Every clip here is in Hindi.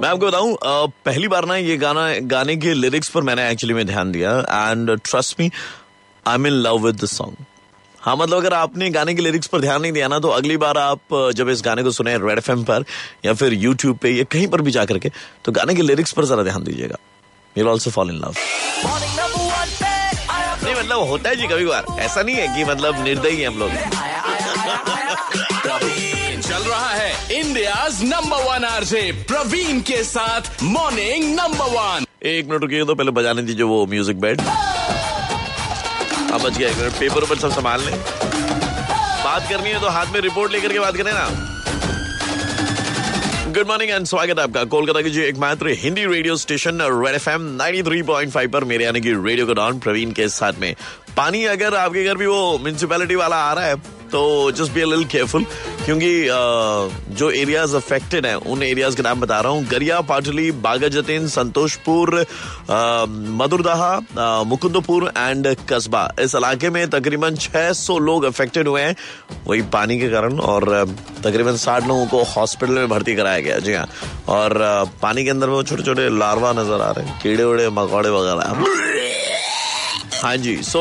मैं आपको बताऊँ पहली बार ना ये गाना गाने के लिरिक्स पर मैंने एक्चुअली में ध्यान दिया। And trust me I am in love with the song हाँ मतलब अगर आपने गाने के लिरिक्स पर ध्यान नहीं दिया ना तो अगली बार आप जब इस गाने को सुने रेड एफ़ पर या फिर यूट्यूब पे या कहीं पर भी जाकर के तो गाने के लिरिक्स पर जरा ध्यान दीजिएगा। You'll also fall in love नहीं मतलब होता है जी कभी बार ऐसा नहीं है कि मतलब निर्दयी है हम लोग। India number one RJ Praveen के साथ मॉर्निंग नंबर वन एक मिनट रुकिए तो पहले बजाने दीजिए वो म्यूज़िक बेड अब बच गया, एक मिनट पेपर ऊपर सब संभाल लें। बात करनी है तो हाथ में रिपोर्ट लेकर के बात करें ना। गुड मॉर्निंग एंड स्वागत है आपका। कोलकाता की जो एकमात्र Hindi radio station Red F M nine पर मेरे यानी कि रेडियो का डॉन प्रवीण के साथ में। पानी अगर आपके घर भी वो म्यूनसिपैलिटी वाला आ रहा है तो जस्ट बी लिटिल केयरफुल क्योंकि जो एरियाज़ अफेक्टेड हैं, उन एरियाज़ के नाम बता रहा हूँ। गरिया, पाटली बागा जतीन संतोषपुर मधुरदाहा मुकुंदपुर एंड कस्बा। इस इलाके में तकरीबन 600 लोग अफेक्टेड हुए हैं, वही पानी के कारण, और तकरीबन 60 लोगों को हॉस्पिटल में भर्ती कराया गया। जी हाँ। और पानी के अंदर में छोटे छोटे लार्वा नज़र आ रहे हैं कीड़े उड़े मकौड़े वगैरह। हाँ जी so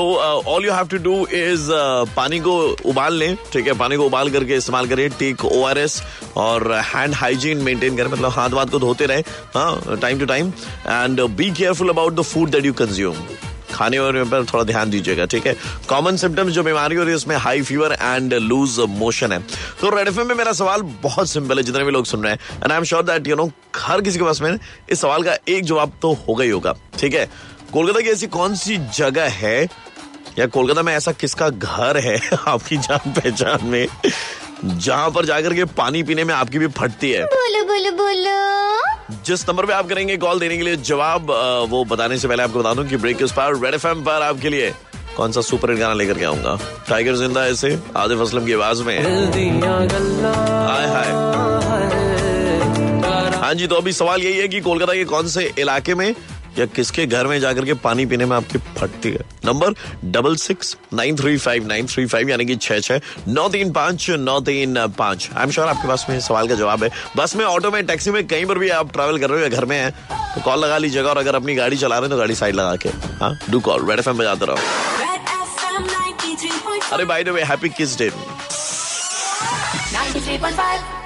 all you have to do is पानी को उबाल लें, ठीक है? पानी को उबाल करके इस्तेमाल करें टेक ओ आर एस और हैंड हाइजीन मेंटेन करें मतलब हाथ वाथ को धोते रहे हाँ time to time and be careful about the food that you consume खाने वाने पर थोड़ा ध्यान दीजिएगा, ठीक है? कॉमन सिम्टम्स जो बीमारी हो रही है, उसमें high fever and loose motion है। तो रेड एफएम में मेरा सवाल बहुत सिंपल है, जितने भी लोग सुन रहे हैं and I am sure that you know हर किसी के पास में इस सवाल का एक जवाब तो होगा ही होगा, ठीक है? कोलकाता की ऐसी कौन सी जगह है? या कोलकाता में ऐसा किसका घर है आपकी जान पहचान में? जहाँ पर जाकर के पानी पीने में आपकी भी फटती है। बोलो बोलो बोलो। जिस नंबर पे आप करेंगे कॉल देने के लिए जवाब वो बताने से पहले आपको बता दूँ कि ब्रेक उस पर रेड एफ़ पर आपके लिए कौन सा सुपर हिट गाना लेकर के आऊँगा। टाइगर ज़िंदा ऐसे इसे आदिफ असलम की आवाज़ में। हाय हाय। हाँ जी तो अभी सवाल यही है कि कोलकाता के कौन से इलाके में या किसके घर में जाकर के पानी पीने में आपकी फटती है? Number double six nine three five nine three five यानी कि छह छह नौ तीन पाँच नौ तीन पाँच। आई एम श्योर आपके पास में सवाल का जवाब है। बस में ऑटो में टैक्सी में कहीं पर भी आप ट्रैवल कर रहे हो या घर में है तो कॉल लगा लीजिएगा और अगर अपनी गाड़ी चला रहे हैं तो गाड़ी साइड लगा के। हाँ do call Red F M बजाते रहो। Red FM 93.5 अरे by the way happy kiss day 93.5